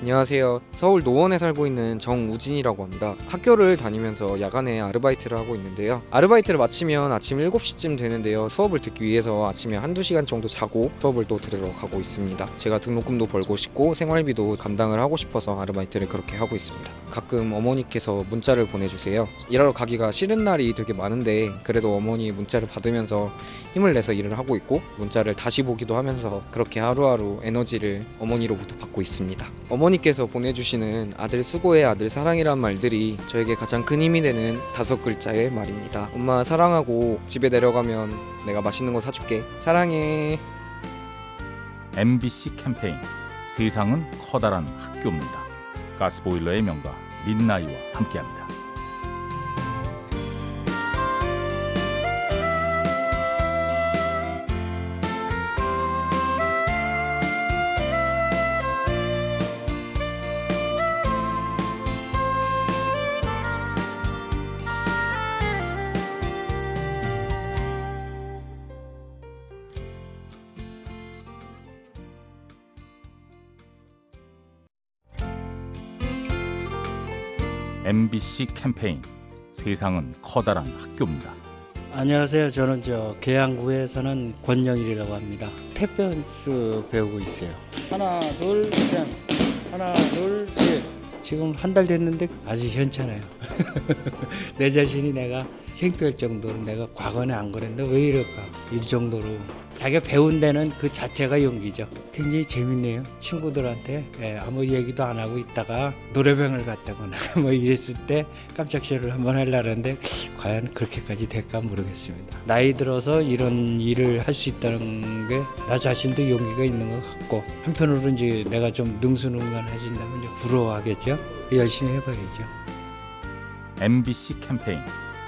안녕하세요. 서울 노원에 살고 있는 정우진이라고 합니다. 학교를 다니면서 야간에 아르바이트를 하고 있는데요. 아르바이트를 마치면 아침 7시쯤 되는데요. 수업을 듣기 위해서 아침에 한두 시간 정도 자고 수업을 또 들으러 가고 있습니다. 제가 등록금도 벌고 싶고 생활비도 감당을 하고 싶어서 아르바이트를 그렇게 하고 있습니다. 가끔 어머니께서 문자를 보내주세요. 일하러 가기가 싫은 날이 되게 많은데 그래도 어머니 문자를 받으면서 힘을 내서 일을 하고 있고 문자를 다시 보기도 하면서 그렇게 하루하루 에너지를 어머니로부터 받고 있습니다. 어머 니께서 보내주시는 아들 수고해 아들 사랑이란 말들이 저에게 가장 큰 힘이 되는 다섯 글자의 말입니다. 엄마 사랑하고 집에 내려가면 내가 맛있는 거 사줄게. 사랑해. MBC 캠페인 세상은 커다란 학교입니다. 가스보일러의 명가 민나이와 함께합니다. MBC 캠페인 세상은 커다란 학교입니다. 안녕하세요. 저는 저 계양구에 사는 권영일이라고 합니다. 탭댄스 배우고 있어요. 하나, 둘, 셋. 하나, 둘, 셋. 지금 한 달 됐는데 아주 현찮아요. 내 자신이 내가 창피할 정도로 내가 과거에 안 그랬는데 왜 이럴까? 이 정도로 자기가 배운 데는 그 자체가 용기죠. 굉장히 재밌네요. 친구들한테 예, 아무 얘기도 안 하고 있다가 노래방을 갔다거나 뭐 이랬을 때 깜짝 쇼를 한번 하려는데 과연 그렇게까지 될까 모르겠습니다. 나이 들어서 이런 일을 할 수 있다는 게 나 자신도 용기가 있는 것 같고 한편으로 이제 내가 좀 능수능란해진다면 부러워하겠죠. 열심히 해봐야죠. MBC 캠페인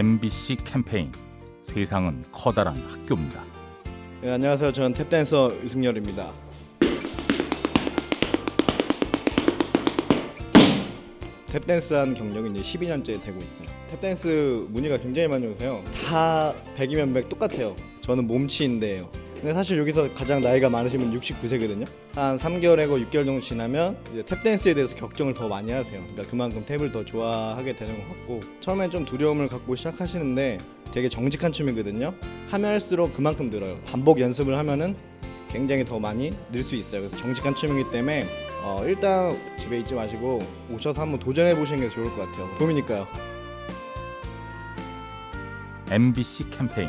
MBC 캠페인 세상은 커다란 학교입니다. 네, 안녕하세요. 저는 탭댄서 유승열입니다. 탭댄스한 경력이 이제 12년째 되고 있어요. 탭댄스 문의가 굉장히 많이 오세요. 다 100이면 100 똑같아요. 저는 몸치인데요. 근데 사실 여기서 가장 나이가 많으시면 69세거든요. 한 3개월이고 6개월 정도 지나면 이제 탭댄스에 대해서 격정을 더 많이 하세요. 그러니까 그만큼 탭을 더 좋아하게 되는 것 같고 처음엔 좀 두려움을 갖고 시작하시는데 되게 정직한 춤이거든요. 하면 할수록 그만큼 늘어요. 반복 연습을 하면은 굉장히 더 많이 늘 수 있어요. 그래서 정직한 춤이기 때문에 어, 일단 집에 있지 마시고 오셔서 한번 도전해 보시는 게 좋을 것 같아요. 봄이니까요. MBC 캠페인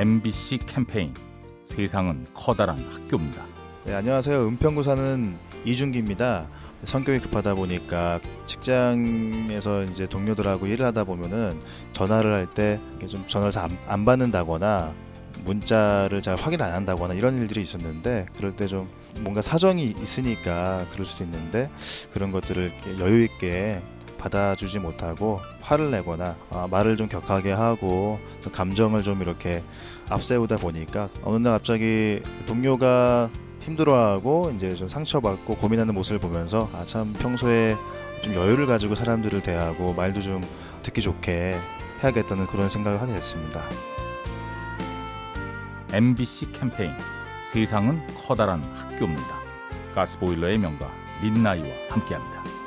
MBC 캠페인 세상은 커다란 학교입니다. 네, 안녕하세요. 은평구 사는 이준기입니다. 성격이 급하다 보니까 직장에서 이제 동료들하고 일을 하다 보면은 전화를 할 때 좀 전화를 잘 안, 안 받는다거나 문자를 잘 확인 안 한다거나 이런 일들이 있었는데 그럴 때 좀 뭔가 사정이 있으니까 그럴 수도 있는데 그런 것들을 여유 있게 받아주지 못하고 화를 내거나 아, 말을 좀 격하게 하고 또 감정을 좀 이렇게 앞세우다 보니까 어느 날 갑자기 동료가 힘들어하고 이제 좀 상처받고 고민하는 모습을 보면서 아 참 평소에 좀 여유를 가지고 사람들을 대하고 말도 좀 듣기 좋게 해야겠다는 그런 생각을 하게 됐습니다. MBC 캠페인 세상은 커다란 학교입니다. 가스보일러의 명가 민나이와 함께합니다.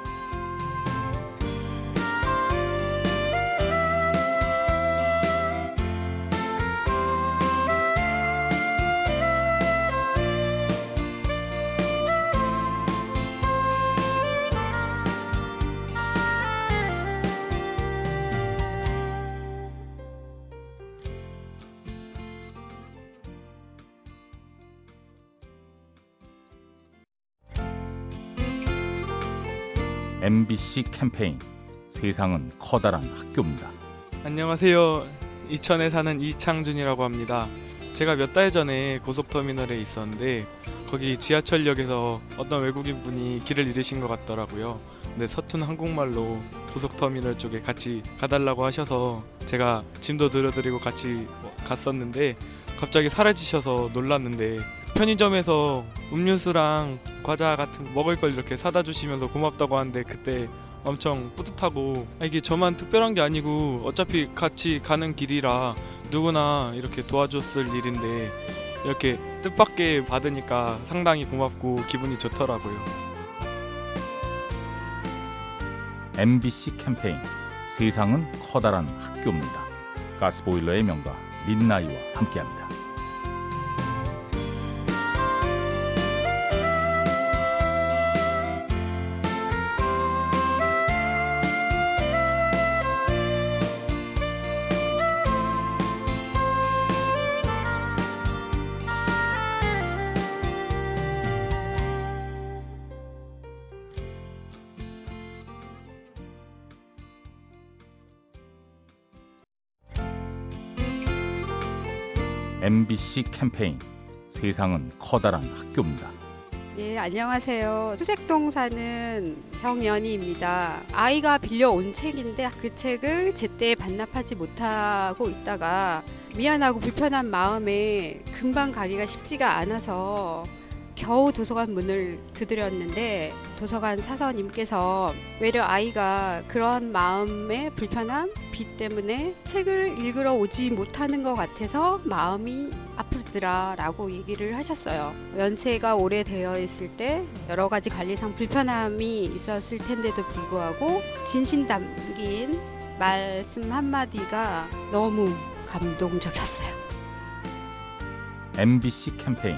MBC 캠페인 세상은 커다란 학교입니다. 안녕하세요. 이천에 사는 이창준이라고 합니다. 제가 몇 달 전에 고속터미널에 있었는데 거기 지하철역에서 어떤 외국인 분이 길을 잃으신 것 같더라고요. 근데 서툰 한국말로 고속터미널 쪽에 같이 가달라고 하셔서 제가 짐도 들어드리고 같이 갔었는데 갑자기 사라지셔서 놀랐는데 편의점에서 음료수랑 과자 같은 먹을 걸 이렇게 사다 주시면서 고맙다고 하는데 그때 엄청 뿌듯하고 아, 이게 저만 특별한 게 아니고 어차피 같이 가는 길이라 누구나 이렇게 도와줬을 일인데 이렇게 뜻밖의 받으니까 상당히 고맙고 기분이 좋더라고요. MBC 캠페인 세상은 커다란 학교입니다. 가스보일러의 명가 민나이와 함께합니다. MBC 캠페인 세상은 커다란 학교입니다. 예, 안녕하세요. 수색동 사는 정연희입니다. 아이가 빌려온 책인데 그 책을 제때 반납하지 못하고 있다가 미안하고 불편한 마음에 금방 가기가 쉽지가 않아서 겨우 도서관 문을 두드렸는데 도서관 사서님께서 외려 아이가 그런 마음의 불편함, 비 때문에 책을 읽으러 오지 못하는 것 같아서 마음이 아프더라 라고 얘기를 하셨어요. 연체가 오래되어 있을 때 여러 가지 관리상 불편함이 있었을 텐데도 불구하고 진심 담긴 말씀 한마디가 너무 감동적이었어요. MBC 캠페인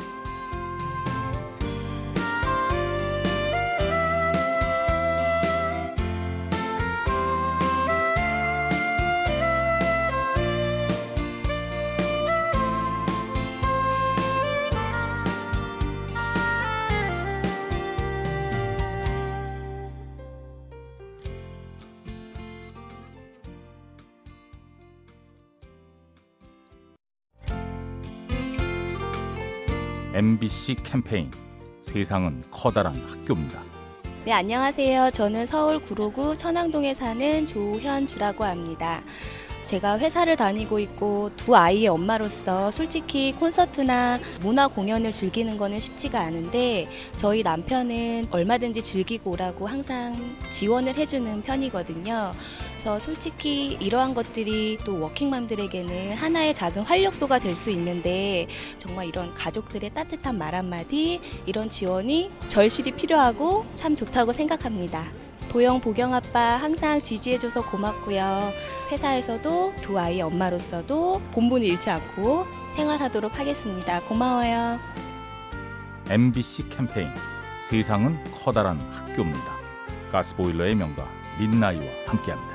MBC 캠페인 세상은 커다란 학교입니다. 네, 안녕하세요. 저는 서울 구로구 천왕동에 사는 조현주라고 합니다. 제가 회사를 다니고 있고 두 아이의 엄마로서 솔직히 콘서트나 문화 공연을 즐기는 거는 쉽지가 않은데 저희 남편은 얼마든지 즐기고 오라고 항상 지원을 해주는 편이거든요. 그래서 솔직히 이러한 것들이 또 워킹맘들에게는 하나의 작은 활력소가 될 수 있는데 정말 이런 가족들의 따뜻한 말 한마디 이런 지원이 절실히 필요하고 참 좋다고 생각합니다. 보영 보경 아빠 항상 지지해줘서 고맙고요. 회사에서도 두 아이 엄마로서도 본분을 잃지 않고 생활하도록 하겠습니다. 고마워요. MBC 캠페인 세상은 커다란 학교입니다. 가스보일러의 명가 민나이와 함께합니다.